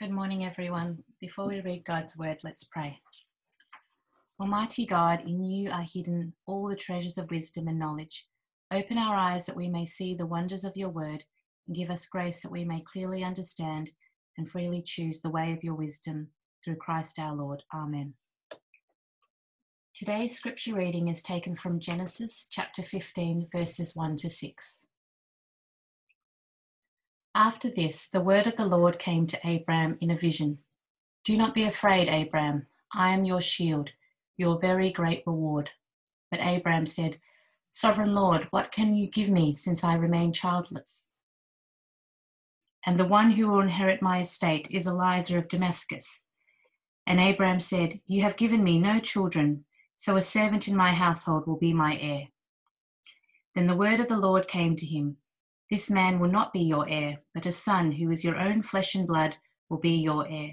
Good morning, everyone. Before we read God's word, let's pray. Almighty God, in you are hidden all the treasures of wisdom and knowledge. Open our eyes that we may see the wonders of your word, and give us grace that we may clearly understand and freely choose the way of your wisdom through Christ our Lord. Amen. Today's scripture reading is taken from Genesis chapter 15, verses 1 to 6. After this, the word of the Lord came to Abram in a vision Do not be afraid, Abram. I am your shield, your very great reward. But Abram said, Sovereign Lord, what can you give me since I remain childless? And the one who will inherit my estate is Eliezer of Damascus. And Abram said, You have given me no children, so a servant in my household will be my heir. Then the word of the Lord came to him this man will not be your heir, but a son who is your own flesh and blood will be your heir.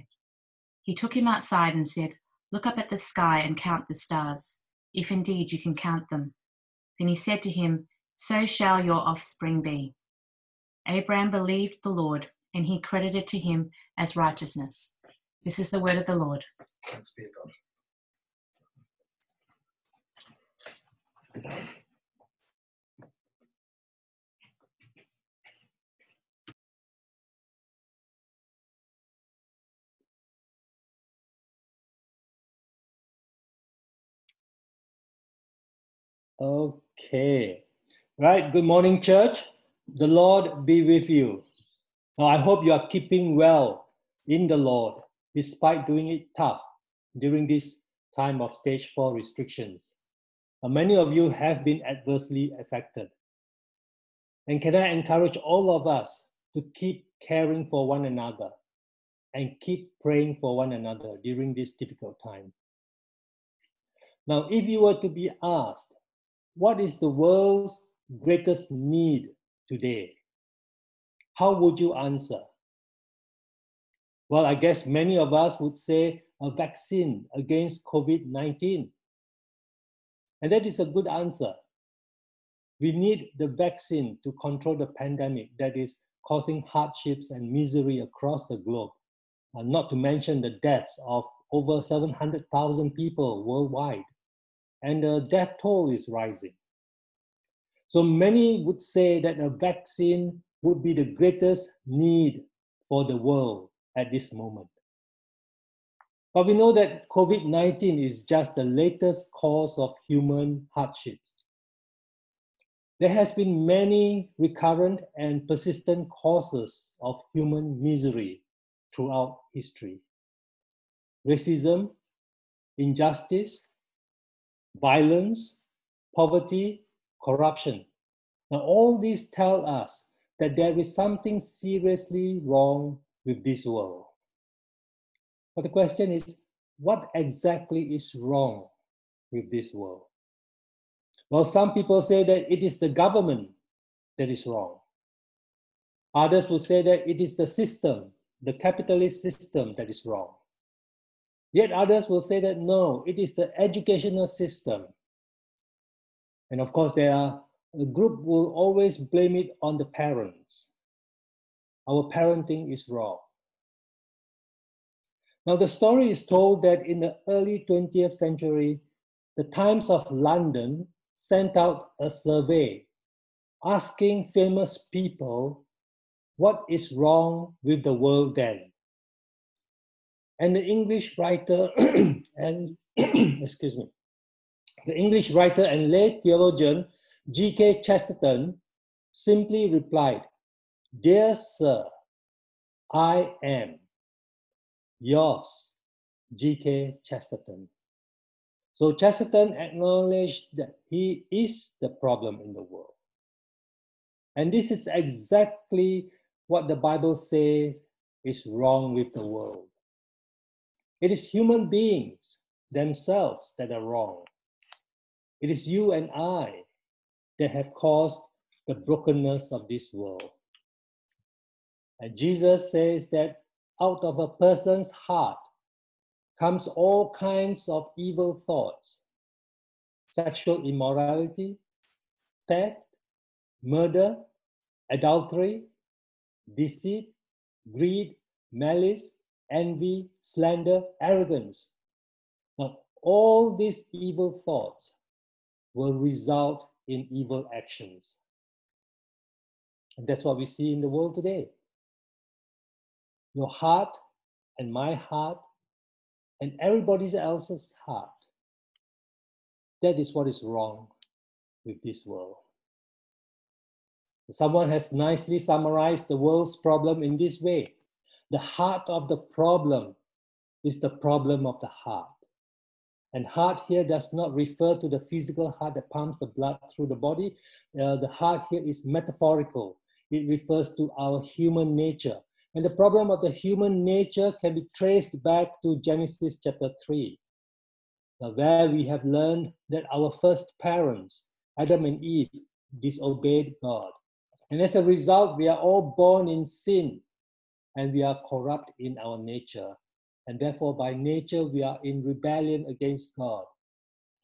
He took him outside and said, Look up at the sky and count the stars, if indeed you can count them. Then he said to him, So shall your offspring be. Abraham believed the Lord, and he credited to him as righteousness. This is the word of the Lord. Thanks be to God. Okay. Right. Good morning, church. The Lord be with you. Now, I hope you are keeping well in the Lord despite doing it tough during this time of stage four restrictions. Now, many of you have been adversely affected. And can I encourage all of us to keep caring for one another and keep praying for one another during this difficult time? Now, if you were to be asked, what is the world's greatest need today? How would you answer? Well, I guess many of us would say a vaccine against COVID 19. And that is a good answer. We need the vaccine to control the pandemic that is causing hardships and misery across the globe, uh, not to mention the deaths of over 700,000 people worldwide and the death toll is rising. So many would say that a vaccine would be the greatest need for the world at this moment. But we know that COVID 19 is just the latest cause of human hardships. There has been many recurrent and persistent causes of human misery throughout history. Racism, injustice, violence, poverty, corruption. Now, all these tell us that there is something seriously wrong with this world. But the question is, what exactly is wrong with this world? Well, some people say that it is the government that is wrong. Others will say that it is the system, the capitalist system, that is wrong. Yet others will say that no, it is the educational system. And of course, there are a group will always blame it on the parents. Our parenting is wrong. Now, the story is told that in the early 20th century, the Times of London sent out a survey asking famous people what is wrong with the world then and the English writer and excuse me, the English writer and lay theologian G.K. Chesterton simply replied, Dear Sir, I am yours, G.K. Chesterton. So Chesterton acknowledged that he is the problem in the world. And this is exactly what the Bible says is wrong with the world. It is human beings themselves that are wrong. It is you and I that have caused the brokenness of this world. And Jesus says that out of a person's heart comes all kinds of evil thoughts sexual immorality, theft, murder, adultery, deceit, greed, malice, envy, slander, arrogance. Now, all these evil thoughts will result in evil actions. And that's what we see in the world today. Your heart and my heart and everybody else's heart. That is what is wrong with this world. Someone has nicely summarized the world's problem in this way the heart of the problem is the problem of the heart. And heart here does not refer to the physical heart that pumps the blood through the body. Uh, the heart here is metaphorical, it refers to our human nature. And the problem of the human nature can be traced back to Genesis chapter 3, where we have learned that our first parents, Adam and Eve, disobeyed God. And as a result, we are all born in sin and we are corrupt in our nature. And therefore, by nature, we are in rebellion against God,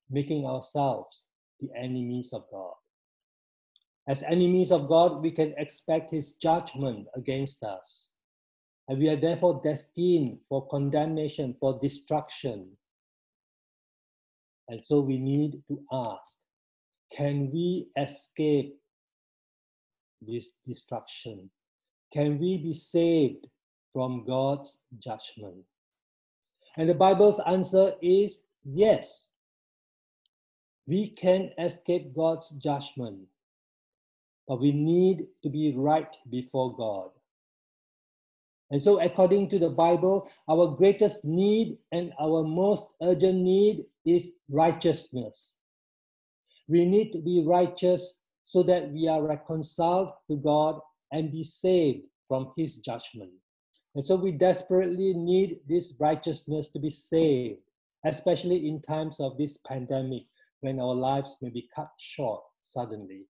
making ourselves the enemies of God. As enemies of God, we can expect His judgment against us. And we are therefore destined for condemnation, for destruction. And so we need to ask can we escape this destruction? Can we be saved from God's judgment? And the Bible's answer is yes. We can escape God's judgment, but we need to be right before God. And so, according to the Bible, our greatest need and our most urgent need is righteousness. We need to be righteous so that we are reconciled to God and be saved from His judgment. And so, we desperately need this righteousness to be saved, especially in times of this pandemic when our lives may be cut short suddenly.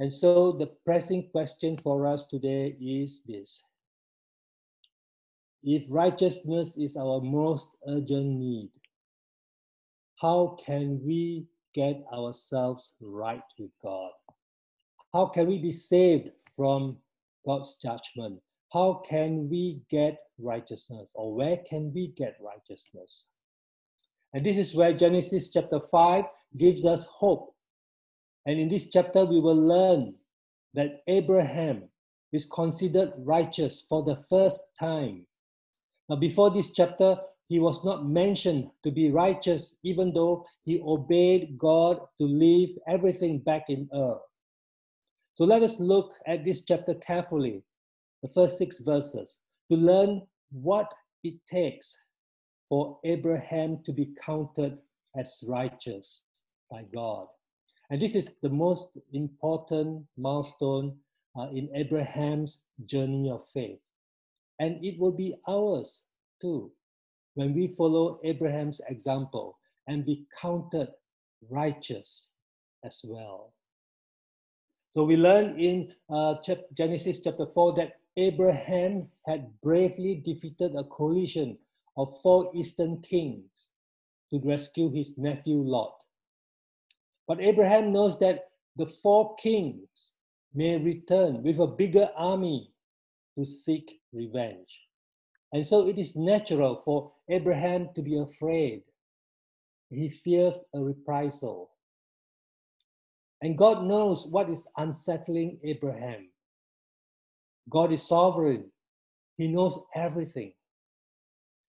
And so the pressing question for us today is this. If righteousness is our most urgent need, how can we get ourselves right with God? How can we be saved from God's judgment? How can we get righteousness or where can we get righteousness? And this is where Genesis chapter 5 gives us hope and in this chapter, we will learn that Abraham is considered righteous for the first time. Now, before this chapter, he was not mentioned to be righteous, even though he obeyed God to leave everything back in Ur. So let us look at this chapter carefully, the first six verses, to learn what it takes for Abraham to be counted as righteous by God. And this is the most important milestone uh, in Abraham's journey of faith. And it will be ours too when we follow Abraham's example and be counted righteous as well. So we learn in uh, Genesis chapter 4 that Abraham had bravely defeated a coalition of four eastern kings to rescue his nephew Lot. But Abraham knows that the four kings may return with a bigger army to seek revenge. And so it is natural for Abraham to be afraid. He fears a reprisal. And God knows what is unsettling Abraham. God is sovereign, He knows everything.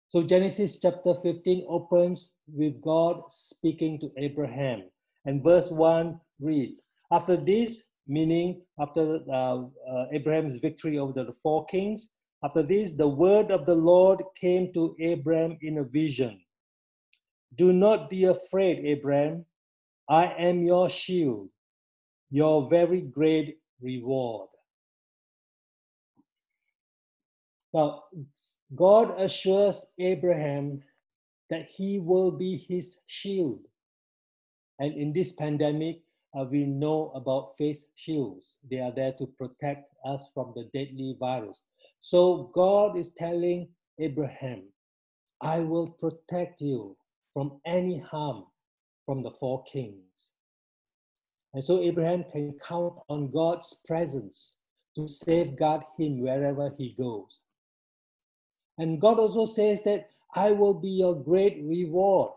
So Genesis chapter 15 opens with God speaking to Abraham. And verse 1 reads After this, meaning after uh, uh, Abraham's victory over the four kings, after this, the word of the Lord came to Abraham in a vision. Do not be afraid, Abraham. I am your shield, your very great reward. Now, God assures Abraham that he will be his shield. And in this pandemic, uh, we know about face shields. They are there to protect us from the deadly virus. So God is telling Abraham, I will protect you from any harm from the four kings. And so Abraham can count on God's presence to safeguard him wherever he goes. And God also says that I will be your great reward.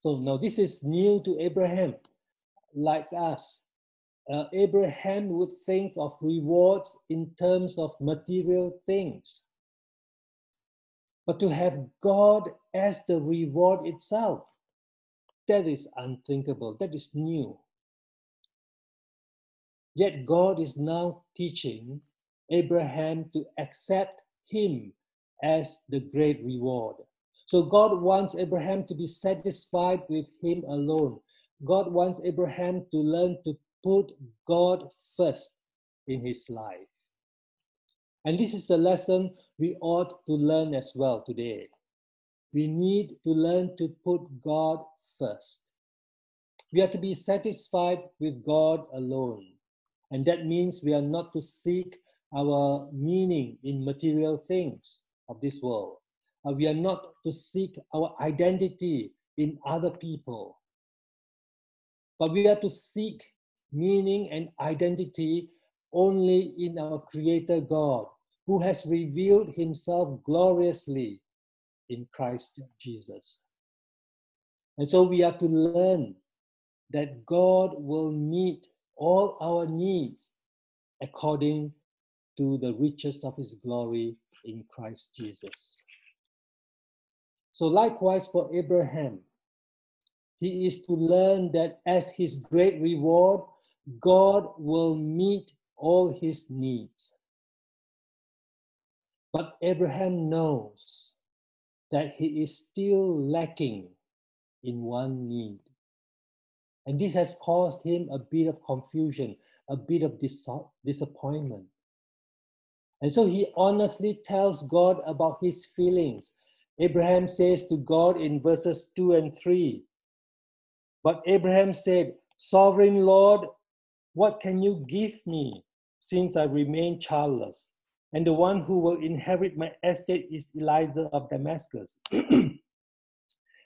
So now this is new to Abraham, like us. Uh, Abraham would think of rewards in terms of material things. But to have God as the reward itself, that is unthinkable, that is new. Yet God is now teaching Abraham to accept him as the great reward. So God wants Abraham to be satisfied with him alone. God wants Abraham to learn to put God first in his life. And this is the lesson we ought to learn as well today. We need to learn to put God first. We are to be satisfied with God alone. And that means we are not to seek our meaning in material things of this world. Uh, we are not to seek our identity in other people, but we are to seek meaning and identity only in our Creator God, who has revealed Himself gloriously in Christ Jesus. And so we are to learn that God will meet all our needs according to the riches of His glory in Christ Jesus. So, likewise for Abraham, he is to learn that as his great reward, God will meet all his needs. But Abraham knows that he is still lacking in one need. And this has caused him a bit of confusion, a bit of dis- disappointment. And so he honestly tells God about his feelings. Abraham says to God in verses 2 and 3 But Abraham said, Sovereign Lord, what can you give me since I remain childless? And the one who will inherit my estate is Eliezer of Damascus.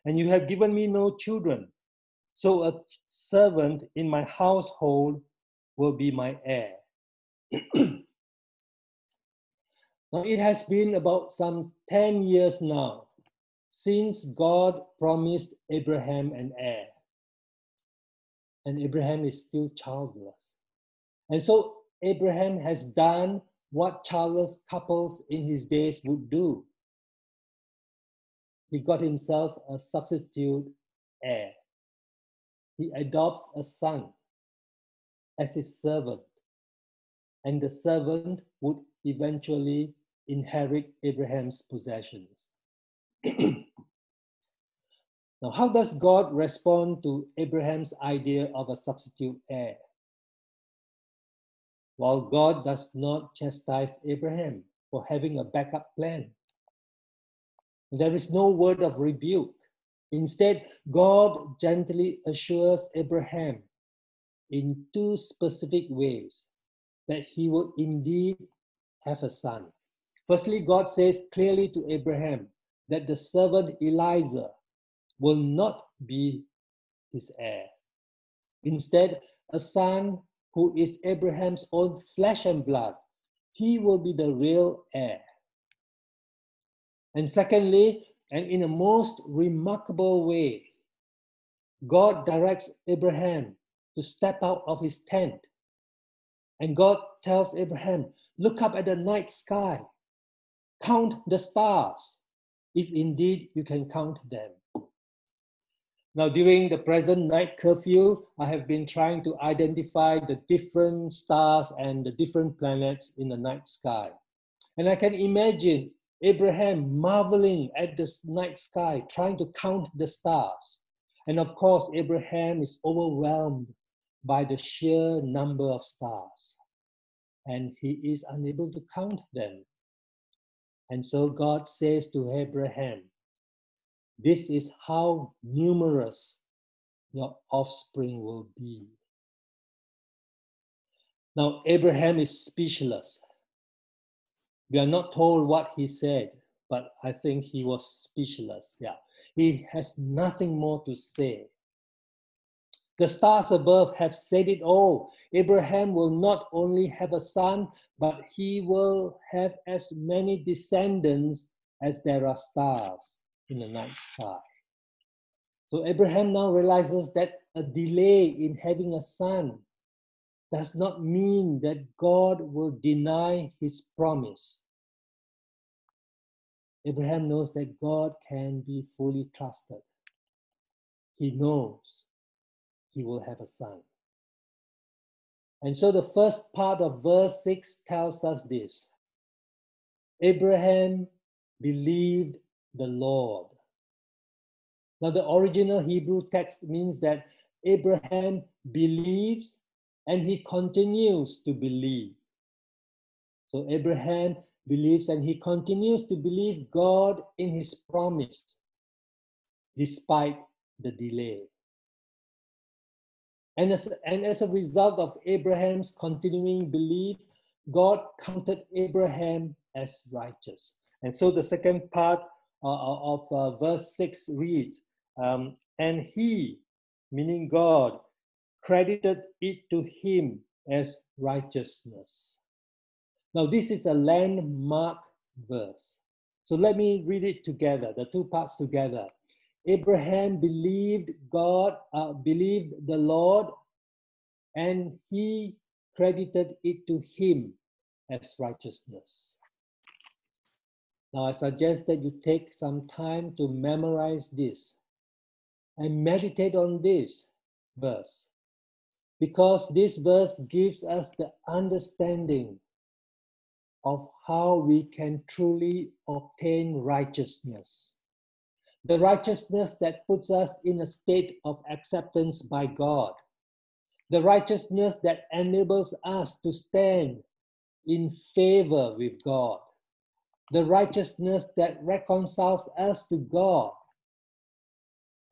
and you have given me no children. So a servant in my household will be my heir. Now, it has been about some 10 years now since God promised Abraham an heir. And Abraham is still childless. And so Abraham has done what childless couples in his days would do. He got himself a substitute heir. He adopts a son as his servant, and the servant would eventually inherit Abraham's possessions. now, how does God respond to Abraham's idea of a substitute heir? While God does not chastise Abraham for having a backup plan, there is no word of rebuke. Instead, God gently assures Abraham in two specific ways that he will indeed have a son. Firstly, God says clearly to Abraham that the servant Eliezer will not be his heir. Instead, a son who is Abraham's own flesh and blood, he will be the real heir. And secondly, and in a most remarkable way, God directs Abraham to step out of his tent. And God tells Abraham, Look up at the night sky Count the stars, if indeed you can count them. Now, during the present night curfew, I have been trying to identify the different stars and the different planets in the night sky. And I can imagine Abraham marveling at the night sky, trying to count the stars. And of course, Abraham is overwhelmed by the sheer number of stars. And he is unable to count them. And so God says to Abraham, This is how numerous your offspring will be. Now, Abraham is speechless. We are not told what he said, but I think he was speechless. Yeah. He has nothing more to say. The stars above have said it all. Abraham will not only have a son, but he will have as many descendants as there are stars in the night sky. So Abraham now realizes that a delay in having a son does not mean that God will deny his promise. Abraham knows that God can be fully trusted. He knows he will have a son. And so the first part of verse 6 tells us this Abraham believed the Lord. Now, the original Hebrew text means that Abraham believes and he continues to believe. So, Abraham believes and he continues to believe God in his promise despite the delay. And as, and as a result of Abraham's continuing belief, God counted Abraham as righteous. And so the second part uh, of uh, verse 6 reads, um, And he, meaning God, credited it to him as righteousness. Now, this is a landmark verse. So let me read it together, the two parts together. Abraham believed God, uh, believed the Lord, and he credited it to him as righteousness. Now, I suggest that you take some time to memorize this and meditate on this verse because this verse gives us the understanding of how we can truly obtain righteousness. The righteousness that puts us in a state of acceptance by God, the righteousness that enables us to stand in favor with God, the righteousness that reconciles us to God,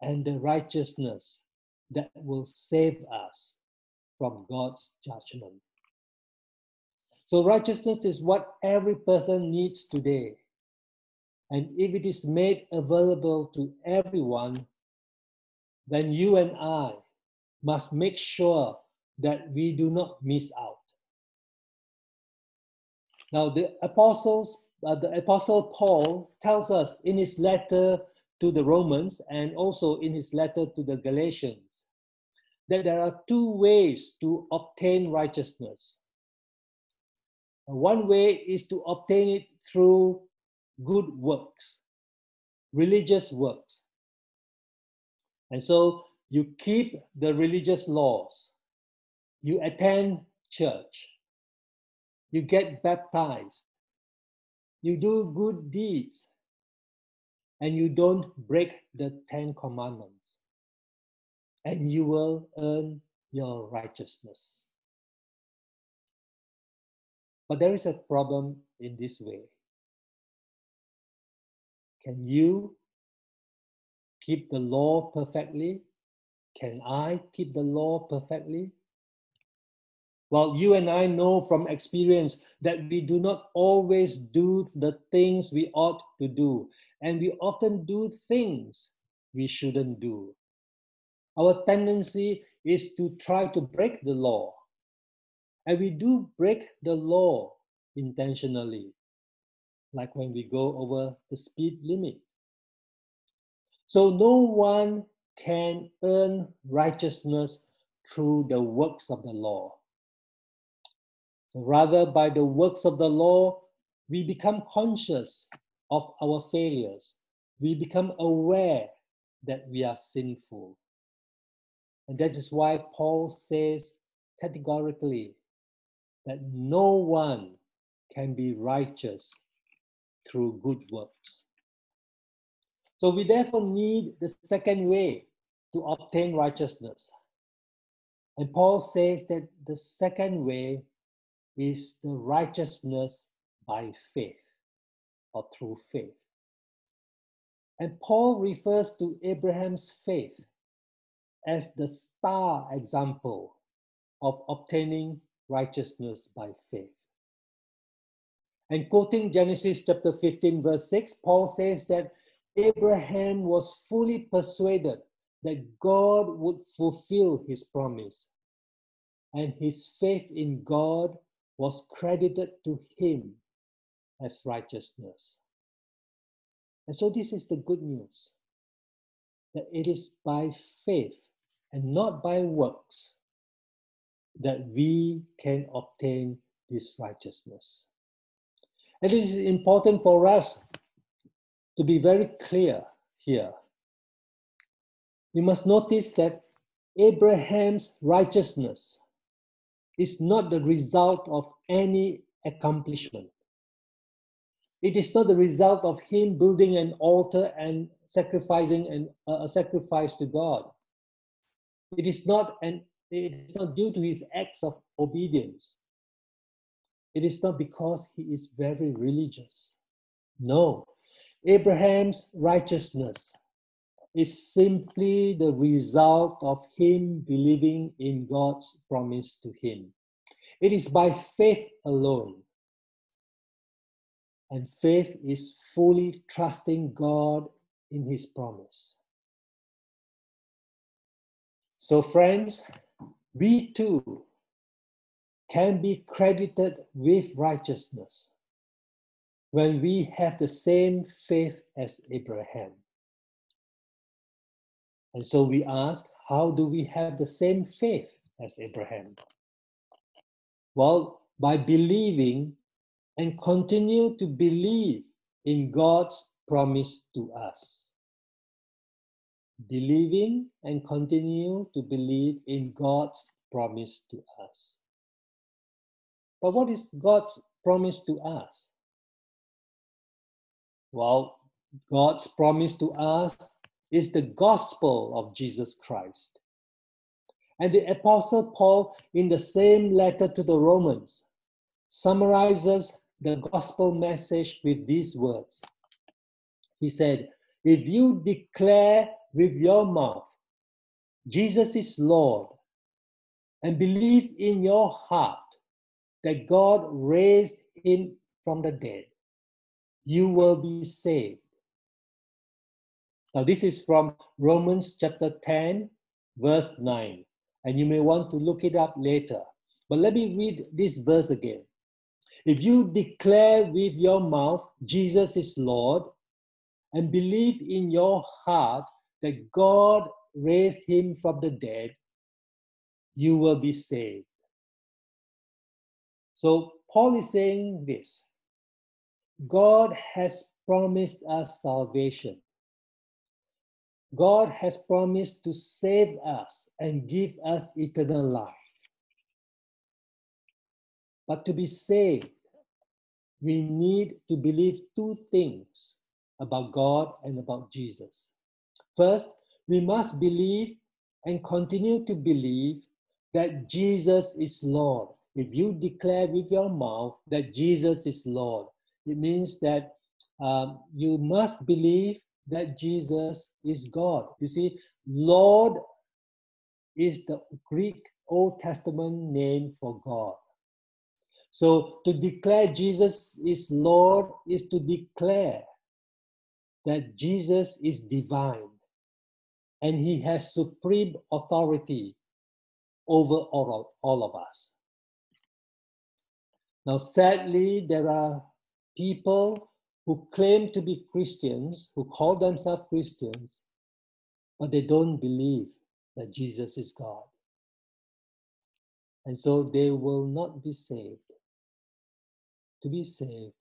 and the righteousness that will save us from God's judgment. So, righteousness is what every person needs today. And if it is made available to everyone, then you and I must make sure that we do not miss out. Now, the apostles, uh, the apostle Paul tells us in his letter to the Romans and also in his letter to the Galatians that there are two ways to obtain righteousness. One way is to obtain it through good works, religious works. And so you keep the religious laws, you attend church, you get baptized, you do good deeds, and you don't break the Ten Commandments, and you will earn your righteousness. But there is a problem in this way. Can you keep the law perfectly? Can I keep the law perfectly? Well, you and I know from experience that we do not always do the things we ought to do, and we often do things we shouldn't do. Our tendency is to try to break the law, and we do break the law intentionally like when we go over the speed limit. So no one can earn righteousness through the works of the law. So rather, by the works of the law, we become conscious of our failures. We become aware that we are sinful. And that is why Paul says categorically that no one can be righteous through good works. So we therefore need the second way to obtain righteousness. And Paul says that the second way is the righteousness by faith or through faith. And Paul refers to Abraham's faith as the star example of obtaining righteousness by faith. And quoting Genesis chapter 15, verse 6, Paul says that Abraham was fully persuaded that God would fulfill his promise, and his faith in God was credited to him as righteousness. And so, this is the good news that it is by faith and not by works that we can obtain this righteousness. And it is important for us to be very clear here. We must notice that Abraham's righteousness is not the result of any accomplishment. It is not the result of him building an altar and sacrificing an, a sacrifice to God. It is not an it is not due to his acts of obedience. It is not because he is very religious. No, Abraham's righteousness is simply the result of him believing in God's promise to him. It is by faith alone. And faith is fully trusting God in his promise. So, friends, we too can be credited with righteousness when we have the same faith as Abraham. And so we ask, how do we have the same faith as Abraham? Well, by believing and continue to believe in God's promise to us believing and continue to believe in God's promise to us. But what is God's promise to us? Well, God's promise to us is the gospel of Jesus Christ. And the Apostle Paul, in the same letter to the Romans, summarizes the gospel message with these words. He said, If you declare with your mouth Jesus is Lord and believe in your heart that God raised him from the dead, you will be saved. Now, this is from Romans chapter 10, verse 9, and you may want to look it up later. But let me read this verse again. If you declare with your mouth Jesus is Lord and believe in your heart that God raised him from the dead, you will be saved. So Paul is saying this God has promised us salvation. God has promised to save us and give us eternal life. But to be saved, we need to believe two things about God and about Jesus. First, we must believe and continue to believe that Jesus is Lord. If you declare with your mouth that Jesus is Lord, it means that um, you must believe that Jesus is God. You see, Lord is the Greek Old Testament name for God. So to declare Jesus is Lord is to declare that Jesus is divine and he has supreme authority over all, all of us. Now, sadly, there are people who claim to be Christians, who call themselves Christians, but they don't believe that Jesus is God. And so they will not be saved. To be saved,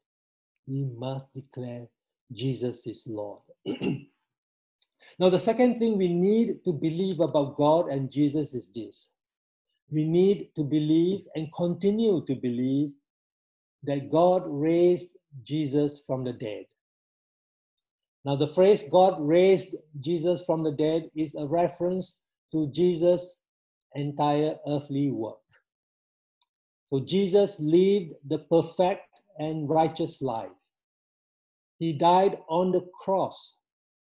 we must declare Jesus is Lord. Now, the second thing we need to believe about God and Jesus is this we need to believe and continue to believe that God raised Jesus from the dead. Now, the phrase God raised Jesus from the dead is a reference to Jesus' entire earthly work. So, Jesus lived the perfect and righteous life. He died on the cross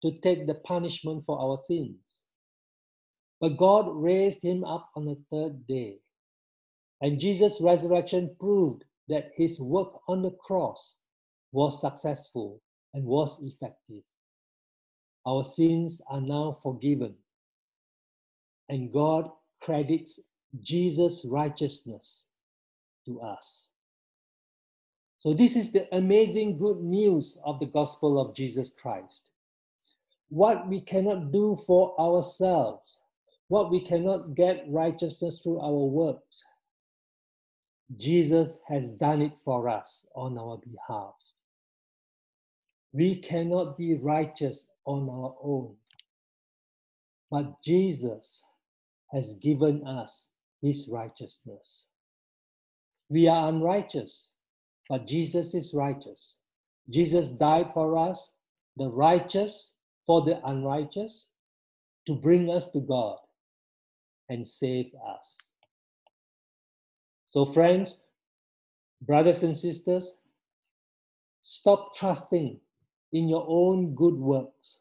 to take the punishment for our sins. But God raised him up on the third day. And Jesus' resurrection proved that his work on the cross was successful and was effective. Our sins are now forgiven and God credits Jesus' righteousness to us. So, this is the amazing good news of the gospel of Jesus Christ. What we cannot do for ourselves, what we cannot get righteousness through our works, Jesus has done it for us on our behalf. We cannot be righteous on our own, but Jesus has given us his righteousness. We are unrighteous, but Jesus is righteous. Jesus died for us, the righteous for the unrighteous, to bring us to God and save us. So, friends, brothers and sisters, stop trusting in your own good works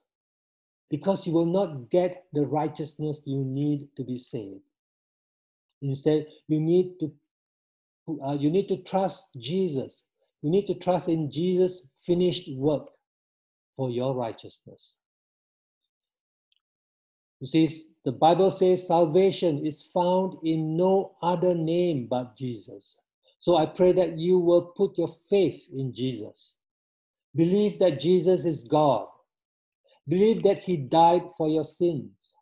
because you will not get the righteousness you need to be saved. Instead, you need to uh, you need to trust Jesus. You need to trust in Jesus' finished work for your righteousness. You see, the Bible says salvation is found in no other name but Jesus. So I pray that you will put your faith in Jesus. Believe that Jesus is God. Believe that He died for your sins.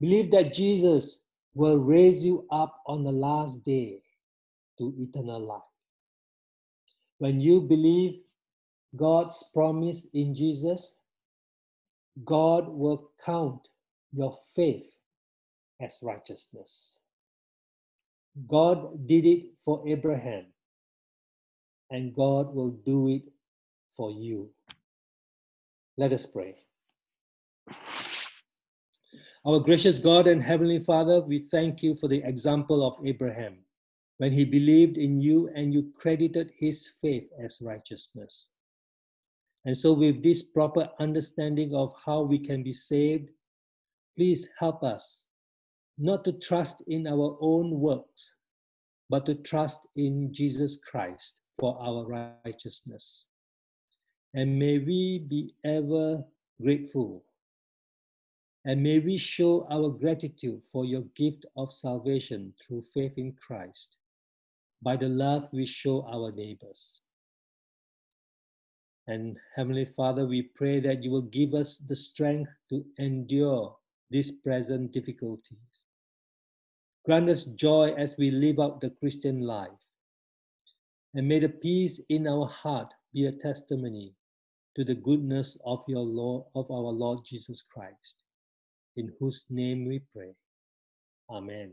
Believe that Jesus will raise you up on the last day to eternal life. When you believe God's promise in Jesus, God will count your faith as righteousness. God did it for Abraham, and God will do it for you. Let us pray. Our gracious God and Heavenly Father, we thank you for the example of Abraham when he believed in you and you credited his faith as righteousness. And so, with this proper understanding of how we can be saved, please help us not to trust in our own works, but to trust in Jesus Christ for our righteousness. And may we be ever grateful. And may we show our gratitude for your gift of salvation through faith in Christ by the love we show our neighbors. And Heavenly Father, we pray that you will give us the strength to endure these present difficulties. Grant us joy as we live out the Christian life. And may the peace in our heart be a testimony to the goodness of your Lord of our Lord Jesus Christ, in whose name we pray. Amen.